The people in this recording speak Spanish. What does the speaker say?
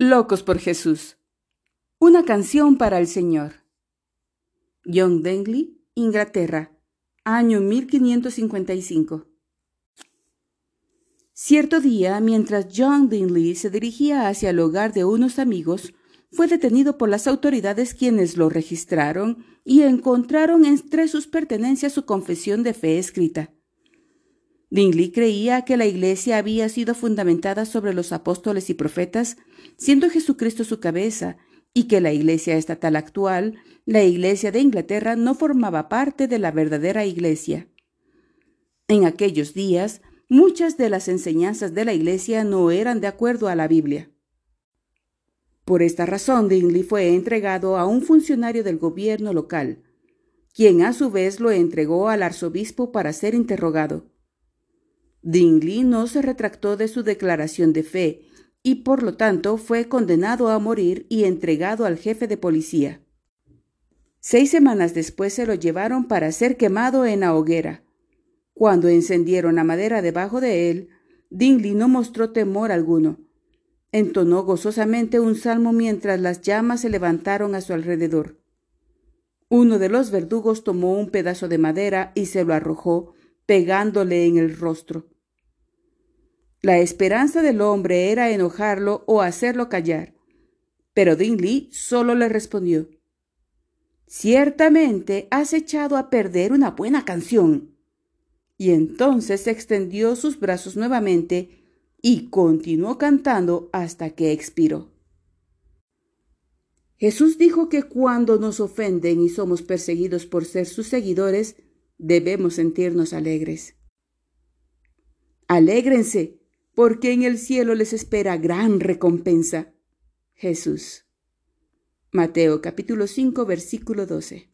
Locos por Jesús. Una canción para el Señor. John Dengley, Inglaterra, año 1555. Cierto día, mientras John Dingley se dirigía hacia el hogar de unos amigos, fue detenido por las autoridades quienes lo registraron y encontraron entre sus pertenencias su confesión de fe escrita. Dingley creía que la Iglesia había sido fundamentada sobre los apóstoles y profetas, siendo Jesucristo su cabeza, y que la Iglesia estatal actual, la Iglesia de Inglaterra, no formaba parte de la verdadera Iglesia. En aquellos días, muchas de las enseñanzas de la Iglesia no eran de acuerdo a la Biblia. Por esta razón, Dingley fue entregado a un funcionario del gobierno local, quien a su vez lo entregó al arzobispo para ser interrogado. Dingley no se retractó de su declaración de fe y por lo tanto fue condenado a morir y entregado al jefe de policía. Seis semanas después se lo llevaron para ser quemado en la hoguera. Cuando encendieron la madera debajo de él, Dingley no mostró temor alguno. Entonó gozosamente un salmo mientras las llamas se levantaron a su alrededor. Uno de los verdugos tomó un pedazo de madera y se lo arrojó, pegándole en el rostro. La esperanza del hombre era enojarlo o hacerlo callar, pero Dingley solo le respondió Ciertamente has echado a perder una buena canción. Y entonces extendió sus brazos nuevamente y continuó cantando hasta que expiró. Jesús dijo que cuando nos ofenden y somos perseguidos por ser sus seguidores, debemos sentirnos alegres. Alégrense, porque en el cielo les espera gran recompensa. Jesús. Mateo capítulo 5 versículo 12.